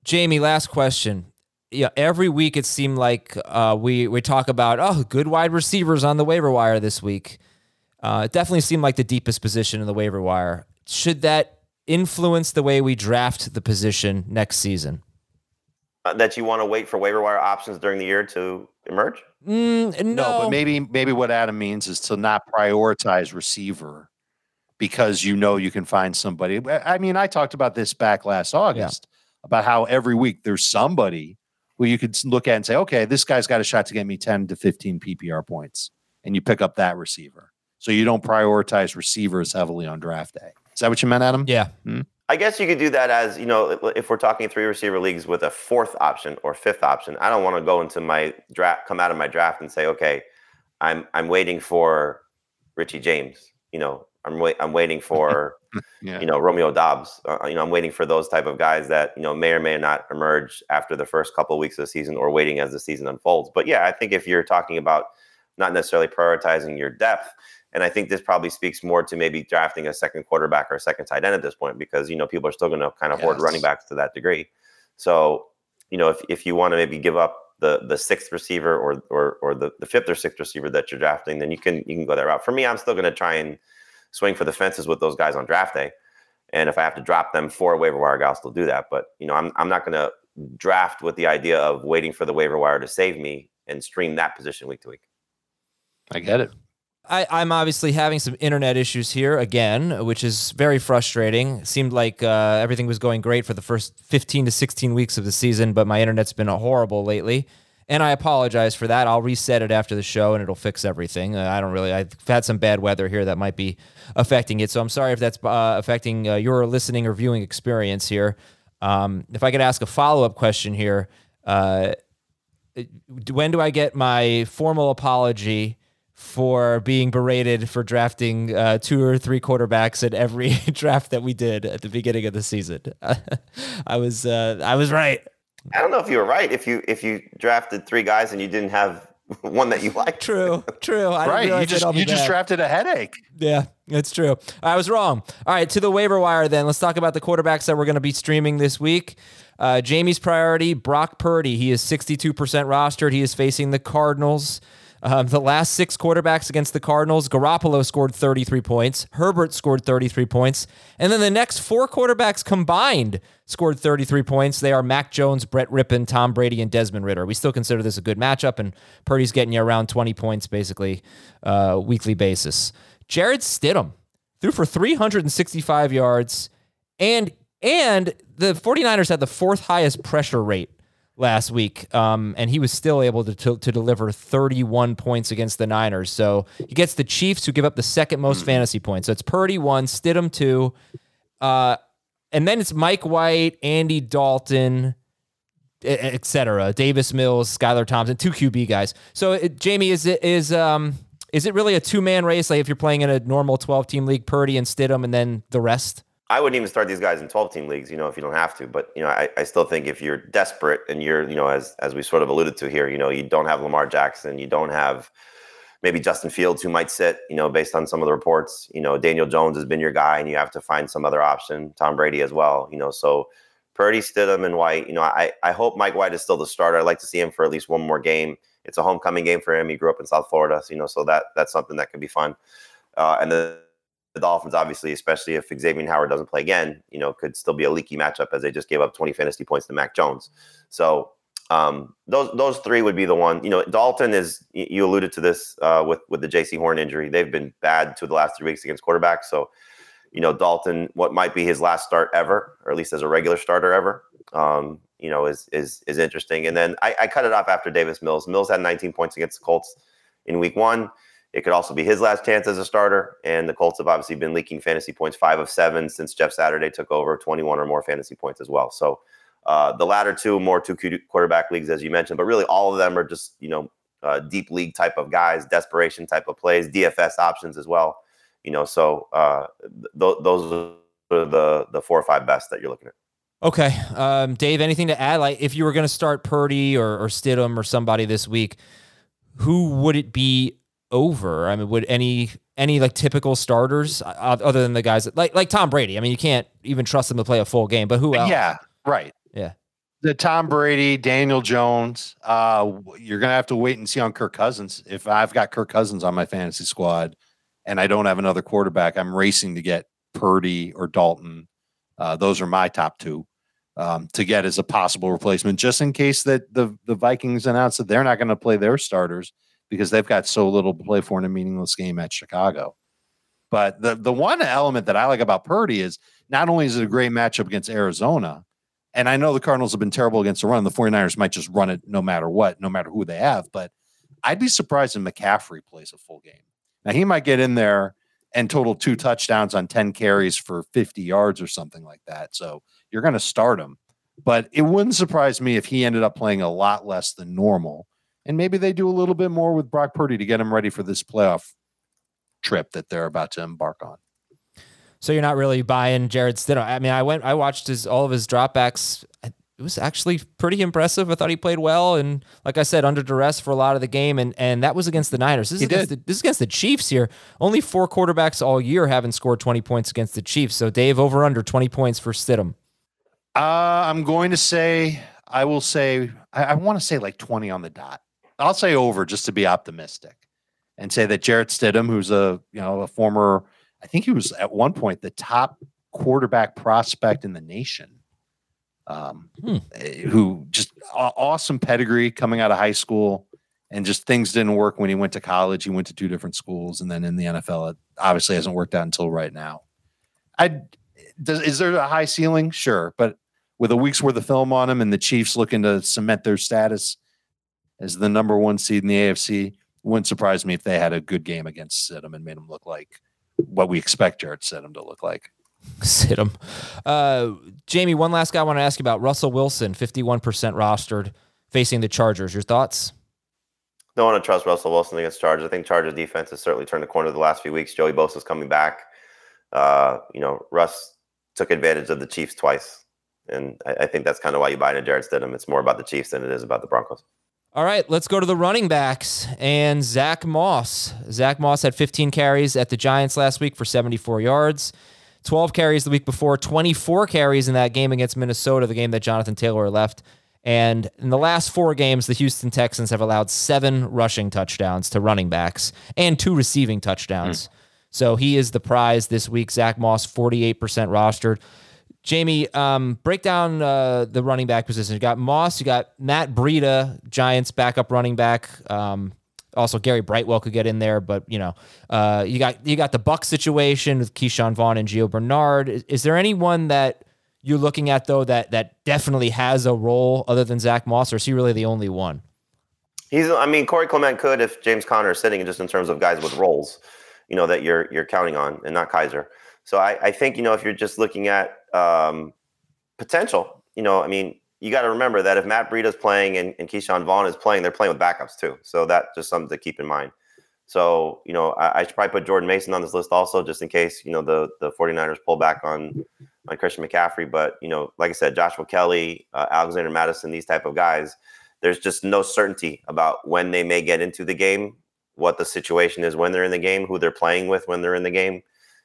Jamie, last question. Yeah, every week it seemed like uh, we we talk about oh, good wide receivers on the waiver wire this week. Uh, it definitely seemed like the deepest position in the waiver wire. Should that influence the way we draft the position next season? Uh, that you want to wait for waiver wire options during the year to emerge? Mm, no. No, but maybe maybe what Adam means is to not prioritize receiver because you know you can find somebody. I mean, I talked about this back last August about how every week there's somebody who you could look at and say, okay, this guy's got a shot to get me 10 to 15 PPR points. And you pick up that receiver. So you don't prioritize receivers heavily on draft day. Is that what you meant, Adam? Yeah. I guess you could do that as, you know, if we're talking three receiver leagues with a fourth option or fifth option. I don't want to go into my draft, come out of my draft and say, okay, I'm I'm waiting for Richie James. You know, I'm wait, I'm waiting for Yeah. you know Romeo Doubs. Uh, you know, I'm waiting for those type of guys that you know may or may not emerge after the first couple of weeks of the season or waiting as the season unfolds. But yeah, I think if you're talking about not necessarily prioritizing your depth, and I think this probably speaks more to maybe drafting a second quarterback or a second tight end at this point because you know people are still going to kind of hoard running backs to that degree. So you know if if you want to maybe give up the the sixth receiver or or or the, the fifth or sixth receiver that you're drafting, then you can you can go that route. For me, I'm still going to try and swing for the fences with those guys on draft day. And if I have to drop them for a waiver wire guy, I'll still do that. But you know, I'm I'm not going to draft with the idea of waiting for the waiver wire to save me and stream that position week to week. I get it. I, I'm obviously having some internet issues here again, which is very frustrating. It seemed like uh, everything was going great for the first 15 to 16 weeks of the season, but my internet's been horrible lately. And I apologize for that. I'll reset it after the show and it'll fix everything. Uh, I don't really, I've had some bad weather here that might be affecting it. So I'm sorry if that's uh, affecting uh, your listening or viewing experience here. Um, if I could ask a follow up question here, uh, when do I get my formal apology for being berated for drafting uh, two or three quarterbacks at every draft that we did at the beginning of the season? I was uh, I was right. I don't know if you were right if you if you drafted three guys and you didn't have one that you liked. True, true. I Right. You just I'd all be you just back. drafted a headache. Yeah, it's true. I was wrong. All right, to the waiver wire then. Let's talk about the quarterbacks that we're going to be streaming this week. Uh, Jamie's priority, Brock Purdy. He is 62% rostered. He is facing the Cardinals. Um, the last six quarterbacks against the Cardinals, Garoppolo scored 33 points. Herbert scored 33 points. And then the next four quarterbacks combined scored 33 points. They are Mac Jones, Brett Rypien, Tom Brady, and Desmond Ridder. We still consider this a good matchup, and Purdy's getting you around 20 points basically uh, weekly basis. Jarrett Stidham threw for 365 yards and and the 49ers had the fourth highest pressure rate last week um, and he was still able to, to, to deliver 31 points against the Niners so he gets the Chiefs who give up the second most fantasy points so it's Purdy 1 Stidham 2 uh, and then it's Mike White Andy Dalton etc. Davis Mills, Skylar Thompson, two QB guys. So it, Jamie, is it is um is it really a two man race? Like if you're playing in a normal 12 team league, Purdy and Stidham, and then the rest? I wouldn't even start these guys in 12 team leagues, you know, if you don't have to. But, you know, I, I still think if you're desperate and you're, you know, as as we sort of alluded to here, you know, you don't have Lamar Jackson, you don't have maybe Justin Fields, who might sit, you know, based on some of the reports. You know, Daniel Jones has been your guy, and you have to find some other option. Tom Brady as well, you know. So Purdy, Stidham, and White. You know, I I hope Mike White is still the starter. I'd like to see him for at least one more game. It's a homecoming game for him. He grew up in South Florida, so, you know, so that that's something that could be fun. Uh, and the, the Dolphins, obviously, especially if Xavier Howard doesn't play again, you know, could still be a leaky matchup as they just gave up 20 fantasy points to Mac Jones. So um, those those three would be the one. You know, Dalton is you alluded to this uh, with with the Jaycee Horn injury. They've been bad to the last three weeks against quarterbacks. So, you know, Dalton, what might be his last start ever, or at least as a regular starter ever, um, you know, is is is interesting. And then I, I cut it off after Davis Mills. Mills had 19 points against the Colts in Week One. It could also be his last chance as a starter. And the Colts have obviously been leaking fantasy points, five of seven since Jeff Saturday took over, 21 or more fantasy points as well. So uh, the latter two more two quarterback leagues, as you mentioned, but really all of them are just you know uh, deep league type of guys, desperation type of plays, DFS options as well. You know, so uh, th- those are the the four or five best that you're looking at. Okay, um, Dave. Anything to add? Like, if you were going to start Purdy or, or Stidham or somebody this week, who would it be over? I mean, would any any like typical starters other than the guys that, like like Tom Brady? I mean, you can't even trust them to play a full game. But who else? Yeah, right. Yeah. The Tom Brady, Daniel Jones. Uh, you're gonna have to wait and see on Kirk Cousins. If I've got Kirk Cousins on my fantasy squad, and I don't have another quarterback, I'm racing to get Purdy or Dalton. Uh, those are my top two um, to get as a possible replacement, just in case that the the Vikings announce that they're not going to play their starters because they've got so little to play for in a meaningless game at Chicago. But the the one element that I like about Purdy is not only is it a great matchup against Arizona, and I know the Cardinals have been terrible against the run. The 49ers might just run it no matter what, no matter who they have. But I'd be surprised if McCaffrey plays a full game. Now, he might get in there and total two touchdowns on 10 carries for 50 yards or something like that. So you're going to start him. But it wouldn't surprise me if he ended up playing a lot less than normal. And maybe they do a little bit more with Brock Purdy to get him ready for this playoff trip that they're about to embark on. So you're not really buying Jarrett Stidham. I mean, I went, I watched his all of his dropbacks. It was actually pretty impressive. I thought he played well, and like I said, under duress for a lot of the game, and and that was against the Niners. This is, against the, this is against the Chiefs here. Only four quarterbacks all year haven't scored 20 points against the Chiefs. So Dave, over under 20 points for Stidham. Uh, I'm going to say, I will say, I, I want to say like 20 on the dot. I'll say over just to be optimistic, and say that Jarrett Stidham, who's a you know a former I think he was at one point the top quarterback prospect in the nation. Um, hmm. Eh, who just awesome pedigree coming out of high school, and just things didn't work when he went to college. He went to two different schools, and then in the NFL, it obviously hasn't worked out until right now. I does is there a high ceiling? Sure, but with a week's worth of film on him, and the Chiefs looking to cement their status as the number one seed in the AFC, wouldn't surprise me if they had a good game against Stidham and made him look like what we expect Jarrett Stidham to look like. Stidham. Uh, Jamie, one last guy I want to ask you about Russell Wilson, 51% rostered, facing the Chargers. Your thoughts? Don't want to trust Russell Wilson against Chargers. I think Chargers defense has certainly turned the corner the last few weeks. Joey Bosa's coming back. Uh, you know, Russ took advantage of the Chiefs twice. And I, I think that's kind of why you buy into Jarrett Stidham. It's more about the Chiefs than it is about the Broncos. All right, let's go to the running backs and Zack Moss. Zack Moss had 15 carries at the Giants last week for 74 yards, 12 carries the week before, 24 carries in that game against Minnesota, the game that Jonathan Taylor left. And in the last four games, the Houston Texans have allowed seven rushing touchdowns to running backs and two receiving touchdowns. Mm. So he is the prize this week. Zack Moss, 48% rostered. Jamie, um, break down uh, the running back position. You got Moss, you got Matt Breida, Giants backup running back. Um, also, Gary Brightwell could get in there, but you know, uh, you got you got the Buck situation with Ke'Shawn Vaughn and Gio Bernard. Is, is, there anyone that you're looking at though that that definitely has a role other than Zack Moss, or is he really the only one? He's. I mean, Corey Clement could if James Conner is sitting, just in terms of guys with roles, you know, that you're you're counting on, and not Kizer. So I, I think you know if you're just looking at um, potential, you know, I mean, you got to remember that if Matt Breida's playing and, and Ke'Shawn Vaughn is playing, they're playing with backups too. So that just something to keep in mind. So, you know, I, I, should probably put Jordan Mason on this list also, just in case, you know, the, the 49ers pull back on, on Christian McCaffrey. But, you know, like I said, Joshua Kelley, uh, Alexander Mattison, these type of guys, there's just no certainty about when they may get into the game what the situation is when they're in the game, who they're playing with when they're in the game.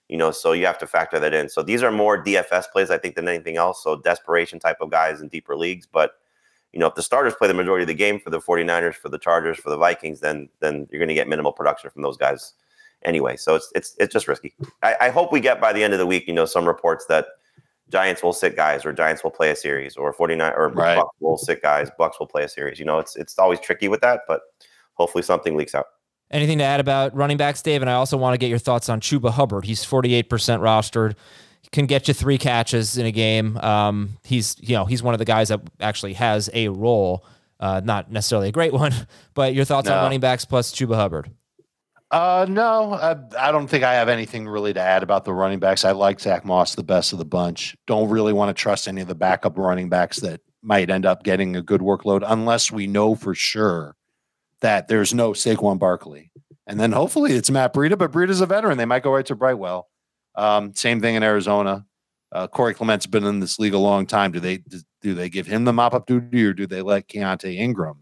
You know, so you have to factor that in. So these are more DFS plays, I think, than anything else. So desperation type of guys in deeper leagues. But you know, if the starters play the majority of the game for the 49ers, for the Chargers, for the Vikings, then then you're going to get minimal production from those guys anyway. So it's it's it's just risky. I, I hope we get by the end of the week, you know, some reports that Giants will sit guys or Giants will play a series or 49 or right. Bucks will sit guys, Bucks will play a series. You know, it's it's always tricky with that, but hopefully something leaks out. Anything to add about running backs, Dave? And I also want to get your thoughts on Chuba Hubbard. He's 48% rostered. Can get you three catches in a game. Um, he's you know he's one of the guys that actually has a role, uh, not necessarily a great one. But your thoughts no. on running backs plus Chuba Hubbard? Uh, no, I, I, don't think I have anything really to add about the running backs. I like Zack Moss the best of the bunch. Don't really want to trust any of the backup running backs that might end up getting a good workload unless we know for sure that there's no Saquon Barkley. And then hopefully it's Matt Breida, but Breida's a veteran. They might go right to Brightwell. Um, same thing in Arizona. Uh, Corey Clement's been in this league a long time. Do they do they give him the mop up duty or do they let Keaontay Ingram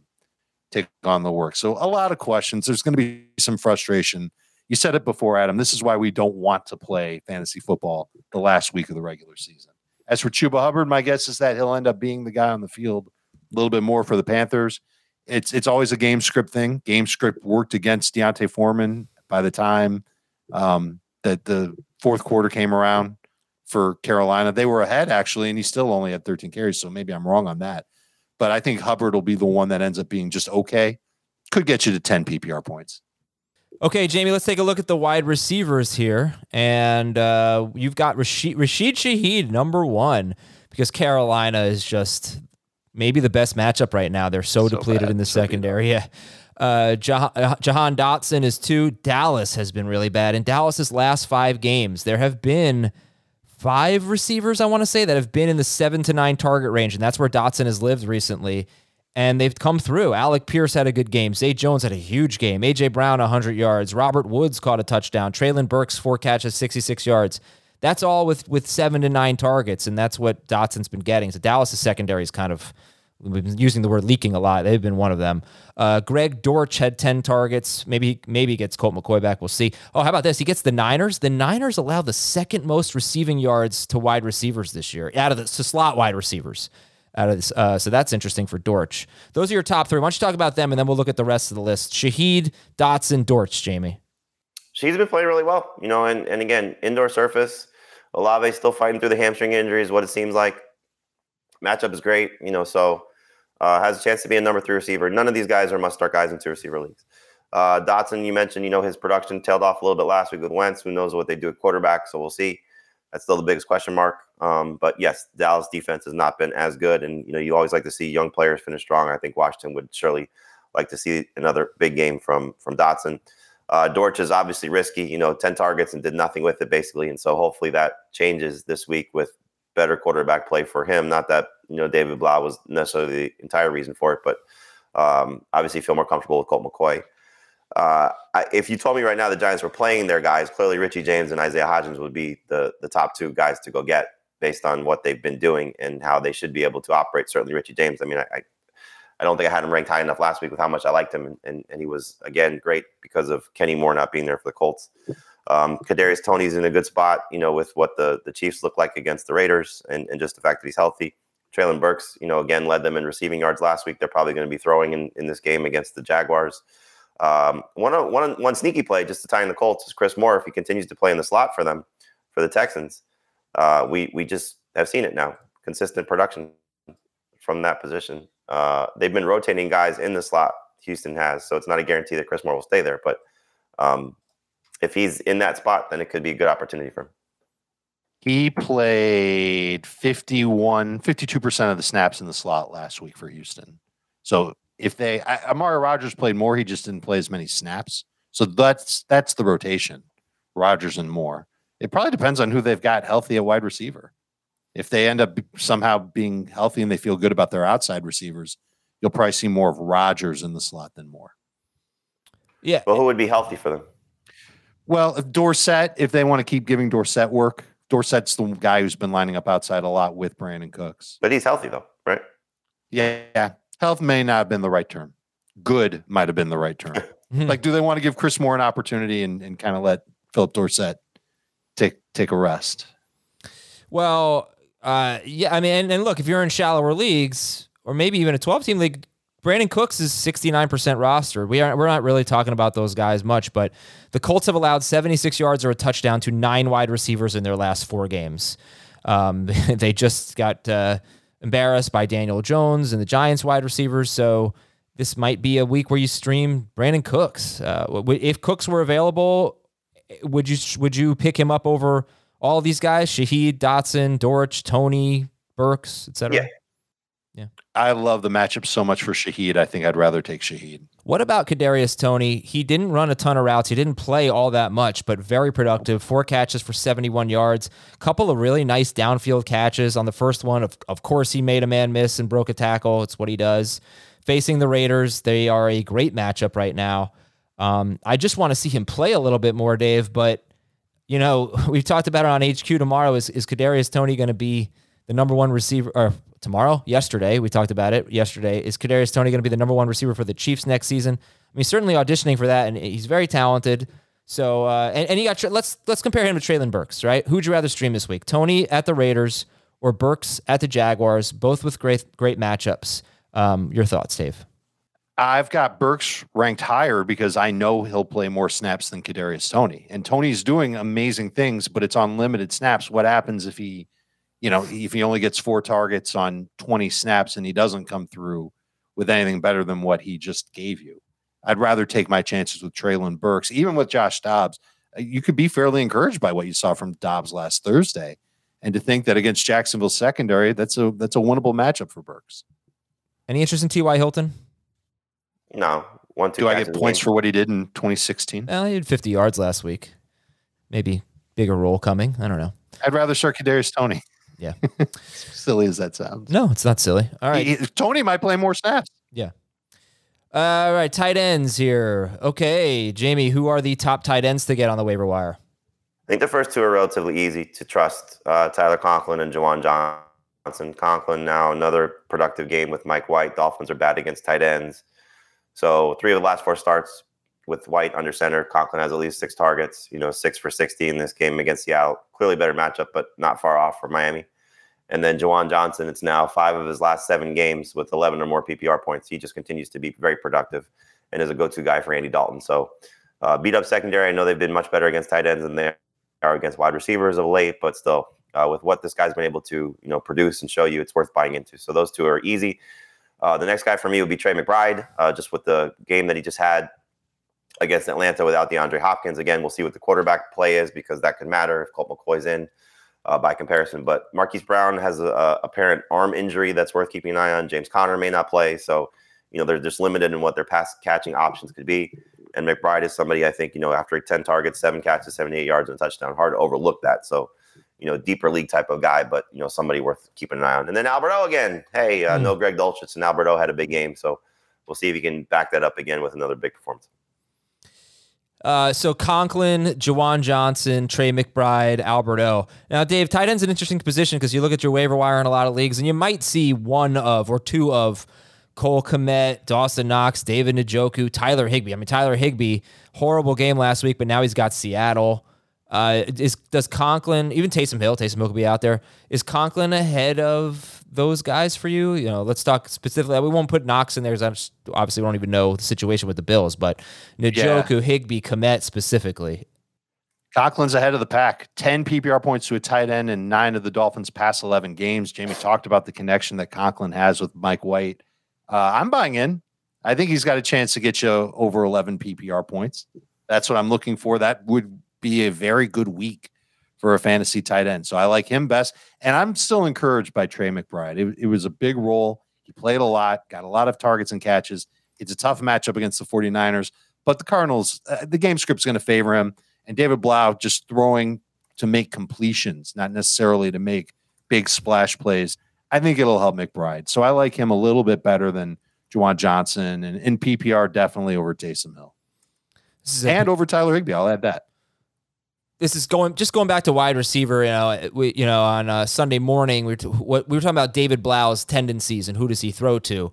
take on the work. So a lot of questions. There's going to be some frustration. You said it before, Adam. This is why we don't want to play fantasy football the last week of the regular season. As for Chuba Hubbard, my guess is that he'll end up being the guy on the field a little bit more for the Panthers. It's it's always a game script thing. Game script worked against D'Onta Foreman by the time um, that the fourth quarter came around for Carolina. They were ahead actually, and he still only had 13 carries. So maybe I'm wrong on that but I think Hubbard will be the one that ends up being just okay. Could get you to 10 PPR points. Okay, Jamie, let's take a look at the wide receivers here. And uh, you've got Rashid, Rashid Shaheed, number one, because Carolina is just maybe the best matchup right now. They're so, so depleted bad. in the so secondary. Yeah. Uh, Jahan, uh, Jahan Dotson is two. Dallas has been really bad. In Dallas's last five games, there have been – five receivers, I want to say, that have been in the seven to nine target range. And that's where Dotson has lived recently. And they've come through. Alec Pierce had a good game. Zay Jones had a huge game. A.J. Brown, 100 yards. Robert Woods caught a touchdown. Treylon Burks, four catches, 66 yards. That's all with with seven to nine targets. And that's what Dotson's been getting. So Dallas' secondary is kind of We've been using the word leaking a lot. They've been one of them. Uh, Greg Dortch had 10 targets. Maybe maybe gets Colt McCoy back. We'll see. Oh, how about this? He gets the Niners. The Niners allow the second most receiving yards to wide receivers this year, out of the slot wide receivers. Out of this, uh, so that's interesting for Dortch. Those are your top three. Why don't you talk about them, and then we'll look at the rest of the list. Shaheed, Dotson, Dortch, Jamie. She's been playing really well, you know, and, and again, indoor surface. Olave still fighting through the hamstring injuries, what it seems like. Matchup is great, you know, so uh, has a chance to be a number three receiver. None of these guys are must start guys in two receiver leagues. Uh, Dotson, you mentioned, you know, his production tailed off a little bit last week with Wentz. Who knows what they do at quarterback? So we'll see. That's still the biggest question mark. Um, but yes, Dallas defense has not been as good, and you know, you always like to see young players finish strong. I think Washington would surely like to see another big game from from Dotson. Uh, Dortch is obviously risky, you know, 10 targets and did nothing with it basically. And so hopefully that changes this week with better quarterback play for him. Not that you know David Blough was necessarily the entire reason for it, but um, obviously feel more comfortable with Colt McCoy. Uh, I, if you told me right now the Giants were playing their guys, clearly Richie James and Isaiah Hodgins would be the the top two guys to go get based on what they've been doing and how they should be able to operate. Certainly Richie James. I mean, I, I, I don't think I had him ranked high enough last week with how much I liked him, and, and, and he was again great because of Kenny Moore not being there for the Colts. Um, Kadarius Toney's in a good spot, you know, with what the the Chiefs look like against the Raiders, and, and just the fact that he's healthy. Treylon Burks, you know, again led them in receiving yards last week. They're probably going to be throwing in, in this game against the Jaguars. Um, one, one, one sneaky play just to tie in the Colts is Chris Moore if he continues to play in the slot for them for the Texans. Uh, we we just have seen it now, consistent production from that position. Uh, they've been rotating guys in the slot. Houston has, so it's not a guarantee that Chris Moore will stay there, but um, if he's in that spot, then it could be a good opportunity for him. He played 51, 52% of the snaps in the slot last week for Houston. So if they, I, Amari Rodgers played more, he just didn't play as many snaps. So that's that's the rotation, Rodgers and Moore. It probably depends on who they've got healthy at wide receiver. If they end up somehow being healthy and they feel good about their outside receivers, you'll probably see more of Rodgers in the slot than Moore. Yeah. Well, who would be healthy for them? Well, if Dorsett, if they want to keep giving Dorsett work, Dorsett's the guy who's been lining up outside a lot with Brandin Cooks. But he's healthy though, right? Yeah. Health may not have been the right term. Good might have been the right term. Mhm. Like, do they want to give Chris Moore an opportunity and, and kind of let Phillip Dorsett take take a rest? Well, uh, yeah, I mean, and, and look, if you're in shallower leagues or maybe even a 12 team league, Brandin Cooks is 69% roster. We aren't, we're not really talking about those guys much, but the Colts have allowed 76 yards or a touchdown to nine wide receivers in their last four games. Um, they just got uh, embarrassed by Daniel Jones and the Giants wide receivers. So this might be a week where you stream Brandin Cooks. Uh, if Cooks were available, would you would you pick him up over all these guys? Shaheed, Dotson, Dortch, Toney, Burks, etc. Yeah. Yeah. I love the matchup so much for Shaheed. I think I'd rather take Shaheed. What about Kadarius Toney? He didn't run a ton of routes. He didn't play all that much, but very productive. Four catches for 71 yards. Couple of really nice downfield catches. On the first one, of, of course, he made a man miss and broke a tackle. It's what he does. Facing the Raiders, they are a great matchup right now. Um, I just want to see him play a little bit more, Dave. But you know, we've talked about it on HQ tomorrow. Is is Kadarius Toney going to be the number one receiver? Or tomorrow, yesterday, we talked about it. Yesterday, is Kadarius Toney going to be the number one receiver for the Chiefs next season? I mean, certainly auditioning for that, and he's very talented. So, uh, and, and he got let's let's compare him to Treylon Burks, right? Who'd you rather stream this week, Toney at the Raiders or Burks at the Jaguars? Both with great great matchups. Um, your thoughts, Dave? I've got Burks ranked higher because I know he'll play more snaps than Kadarius Toney, and Toney's doing amazing things, but it's on limited snaps. What happens if he, you know, if he only gets four targets on twenty snaps and he doesn't come through with anything better than what he just gave you? I'd rather take my chances with Treylon Burks, even with Josh Dobbs. You could be fairly encouraged by what you saw from Dobbs last Thursday, and to think that against Jacksonville secondary, that's a that's a winnable matchup for Burks. Any interest in T.Y. Hilton? No, one two. Do I get points game. for what he did in 2016? Well, he had 50 yards last week. Maybe bigger role coming. I don't know. I'd rather start Kadarius Toney. Yeah. Silly as that sounds. No, it's not silly. All right. He- Toney might play more snaps. Yeah. All right, tight ends here. Okay, Jamie, who are the top tight ends to get on the waiver wire? I think the first two are relatively easy to trust. Uh, Tyler Conklin and Juwan Johnson. Conklin now another productive game with Mike White. Dolphins are bad against tight ends. So three of the last four starts with White under center. Conklin has at least six targets. You know, six for 60 in this game against Seattle. Clearly better matchup, but not far off for Miami. And then Juwan Johnson, it's now five of his last seven games with 11 or more PPR points. He just continues to be very productive and is a go-to guy for Andy Dalton. So uh, beat up secondary. I know they've been much better against tight ends than they are against wide receivers of late, but still, uh, with what this guy's been able to you know produce and show you, it's worth buying into. So those two are easy. Uh, the next guy for me would be Trey McBride, uh, just with the game that he just had against Atlanta without DeAndre Hopkins. Again, we'll see what the quarterback play is because that could matter if Colt McCoy's in uh, by comparison. But Marquise Brown has a, apparent arm injury that's worth keeping an eye on. James Conner may not play, so you know they're just limited in what their pass catching options could be. And McBride is somebody I think you know after 10 targets, seven catches, 78 yards, and a touchdown, hard to overlook that. So you know deeper league type of guy, but you know somebody worth keeping an eye on. And then Alberto again. Hey, uh, Hmm. no Greg Dulcich, and Alberto had a big game, so we'll see if he can back that up again with another big performance. Uh, so Conklin, Juwan Johnson, Trey McBride, Alberto. Now, Dave, tight end's an interesting position because you look at your waiver wire in a lot of leagues, and you might see one of or two of Cole Kmet, Dawson Knox, David Njoku, Tyler Higbee. I mean, Tyler Higbee, horrible game last week, but now he's got Seattle. Uh, is does Conklin, even Taysom Hill, Taysom Hill could be out there. Is Conklin ahead of those guys for you? You know, let's talk specifically. We won't put Knox in there because obviously we don't even know the situation with the Bills, but Njoku, Higbee, Kmet specifically. Conklin's ahead of the pack. 10 PPR points to a tight end in nine of the Dolphins' past 11 games. Jamie talked about the connection that Conklin has with Mike White. Uh, I'm buying in. I think he's got a chance to get you over 11 PPR points. That's what I'm looking for. That would be a very good week for a fantasy tight end. So I like him best. And I'm still encouraged by Trey McBride. It, it was a big role. He played a lot, got a lot of targets and catches. It's a tough matchup against the 49ers, but the Cardinals, uh, the game script's going to favor him. And David Blough just throwing to make completions, not necessarily to make big splash plays. I think it'll help McBride. So I like him a little bit better than Juwan Johnson and in PPR, definitely over Taysom Hill This is a- and over Tyler Higbee. I'll add that. This is going just going back to wide receiver. You know, we you know on uh, Sunday morning we were, t- what we were talking about David Blough's tendencies and who does he throw to,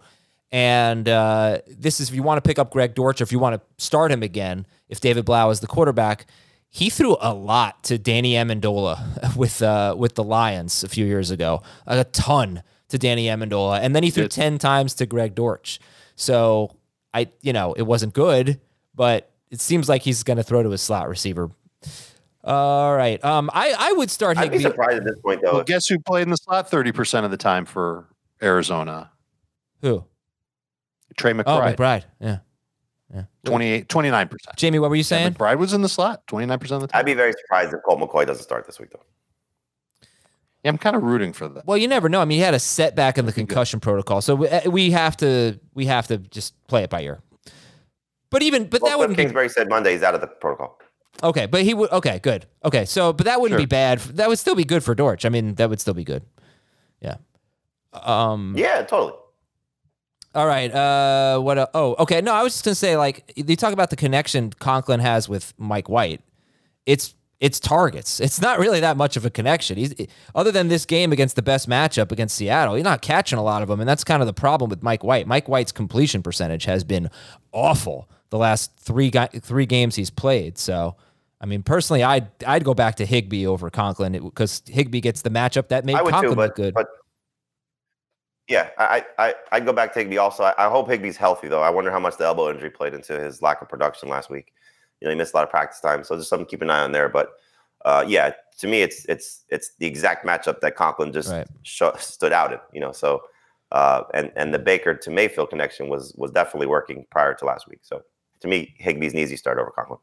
And uh, this is if you want to pick up Greg Dortch or if you want to start him again, if David Blough is the quarterback, he threw a lot to Danny Amendola with uh, with the Lions a few years ago, a ton to Danny Amendola, and then he threw ten times to Greg Dortch. So I, you know, it wasn't good, but it seems like he's going to throw to his slot receiver. All right, um, I I would start I'd be surprised at this point, though. Well, guess who played in the slot 30% of the time for Arizona? Who? Trey McBride. Oh, McBride. McBride. Yeah. 28, 29%. Jamie, what were you saying? McBride was in the slot 29% of the time. I'd be very surprised if Colt McCoy doesn't start this week, though. Yeah, I'm kind of rooting for that. Well, you never know. I mean, he had a setback in the concussion protocol, so we, uh, we have to we have to just play it by ear. But even but Well, that Cliff wouldn't be Kingsbury said Monday he's out of the protocol. Okay. But he would okay, good. Okay, so but that wouldn't Sure. be bad. That would still be good for Dortch. I mean, that would still be good. Yeah. Um. Yeah, totally. All right. Uh. What? A, oh. Okay. No, I was just gonna say like you talk about the connection Conklin has with Mike White. It's it's targets. It's not really that much of a connection. He's other than this game against the best matchup against Seattle. He's not catching a lot of them, and that's kind of the problem with Mike White. Mike White's completion percentage has been awful the last three three games he's played. So. I mean, personally, I'd I'd go back to Higbee over Conklin because Higbee gets the matchup that made I would Conklin too, look but, good. but yeah, I, I I'd go back to Higbee also. I, I hope Higbee's healthy though. I wonder how much the elbow injury played into his lack of production last week. You know, he missed a lot of practice time, so just something to keep an eye on there. But uh, yeah, to me, it's it's it's the exact matchup that Conklin just Right. sho- stood out in. You know, so uh, and and the Baker to Mayfield connection was was definitely working prior to last week. So to me, Higbee's an easy start over Conklin.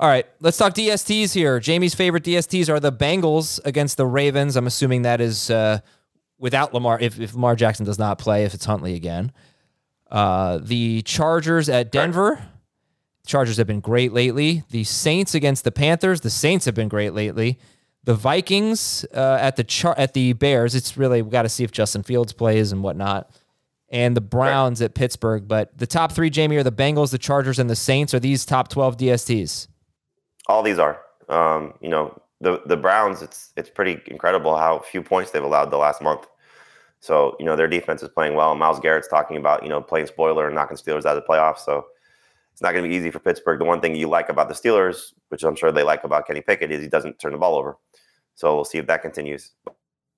All right, let's talk DSTs here. Jamie's favorite DSTs are the Bengals against the Ravens. I'm assuming that is uh, without Lamar, if, if Lamar Jackson does not play, if it's Huntley again. Uh, the Chargers at Denver. Chargers have been great lately. The Saints against the Panthers. The Saints have been great lately. The Vikings uh, at the char- at the Bears. It's really we got to see if Justin Fields plays and whatnot. And the Browns at Pittsburgh. But the top three, Jamie, are the Bengals, the Chargers, and the Saints. Are these top twelve DSTs? All these are. Um, you know, the the Browns. It's it's pretty incredible how few points they've allowed the last month. So you know their defense is playing well. Myles Garrett's talking about you know playing spoiler and knocking Steelers out of the playoffs. So it's not going to be easy for Pittsburgh. The one thing you like about the Steelers, which I'm sure they like about Kenny Pickett, is he doesn't turn the ball over. So we'll see if that continues.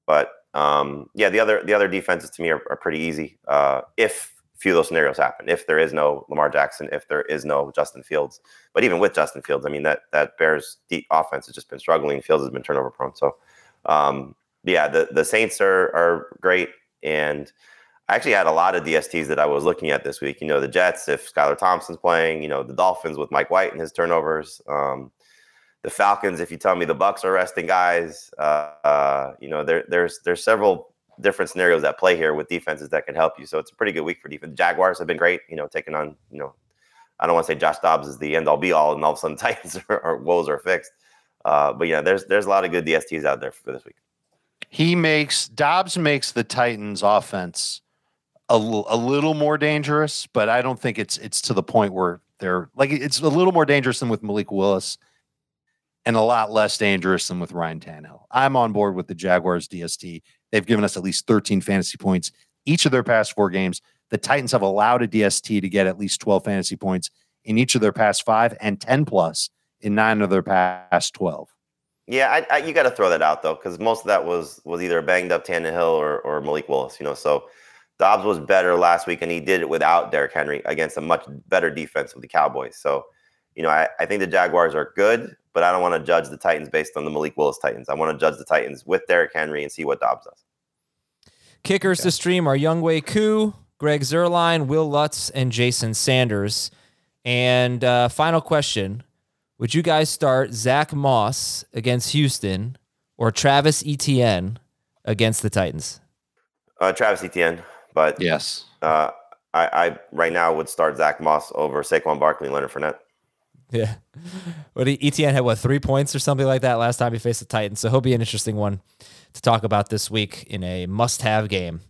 But um, yeah, the other the other defenses to me are, are pretty easy. Uh, if few of those scenarios happen, if there is no Lamar Jackson, if there is no Justin Fields, but even with Justin Fields, I mean that that Bears deep offense has just been struggling. Fields has been turnover prone. So um, yeah, the the Saints are are great, and I actually had a lot of DSTs that I was looking at this week. You know, the Jets if Skylar Thompson's playing. You know, the Dolphins with Mike White and his turnovers. Um, the Falcons, if you tell me the Bucks are resting guys, uh, uh, you know, there there's there's several different scenarios at play here with defenses that can help you. So it's a pretty good week for defense. Jaguars have been great, you know, taking on, you know, I don't want to say Josh Dobbs is the end all be all, and all of a sudden Titans are, are woes are fixed. Uh, but yeah, there's there's a lot of good DSTs out there for this week. He makes Dobbs makes the Titans offense a, l- a little more dangerous, but I don't think it's it's to the point where they're like it's a little more dangerous than with Malik Willis and a lot less dangerous than with Ryan Tannehill. I'm on board with the Jaguars DST. They've given us at least 13 fantasy points each of their past four games. The Titans have allowed a DST to get at least 12 fantasy points in each of their past five and 10 plus in nine of their past 12. Yeah, I, I, you got to throw that out though, because most of that was was either banged up Tannehill or or Malik Willis. You know, so Dobbs was better last week, and he did it without Derrick Henry against a much better defense of the Cowboys. So, you know, I, I think the Jaguars are good, but I don't want to judge the Titans based on the Malik Willis Titans. I want to judge the Titans with Derrick Henry and see what Dobbs does. Kickers to stream are Younghoe Koo, Greg Zuerlein, Wil Lutz, and Jason Sanders. And uh, final question Would you guys start Zack Moss against Houston or Travis Etienne against the Titans? Uh, Travis Etienne, but Yes. uh, I, I right now would start Zack Moss over Saquon Barkley and Leonard Fournette. Yeah. But Etienne had what, three points or something like that last time he faced the Titans. So he'll be an interesting one to talk about this week in a must have game.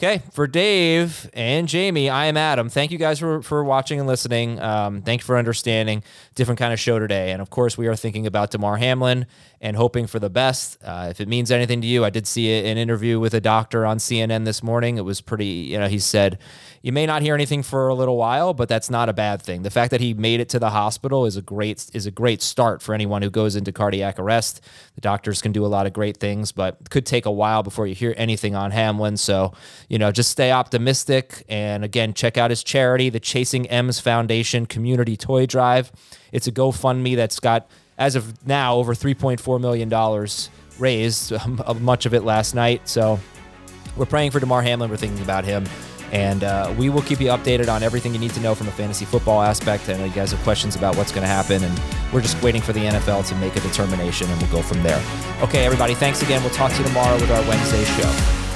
Okay, for Dave and Jamie, I am Adam. Thank you guys for, for watching and listening. Um, thank you for understanding. Different kind of show today. And of course, we are thinking about Damar Hamlin and hoping for the best. Uh, if it means anything to you, I did see an interview with a doctor on CNN this morning. It was pretty, you know, he said, you may not hear anything for a little while, but that's not a bad thing. The fact that he made it to the hospital is a great is a great start for anyone who goes into cardiac arrest. The doctors can do a lot of great things, but it could take a while before you hear anything on Hamlin. So, you know, just stay optimistic and again, check out his charity, the Chasing M's Foundation Community Toy Drive. It's a GoFundMe that's got as of now over 3.4 million dollars raised, much of it last night. So, we're praying for Damar Hamlin. We're thinking about him. And uh, we will keep you updated on everything you need to know from a fantasy football aspect. I know you guys have questions about what's going to happen, and we're just waiting for the NFL to make a determination, and we'll go from there. Okay, everybody, thanks again. We'll talk to you tomorrow with our Wednesday show.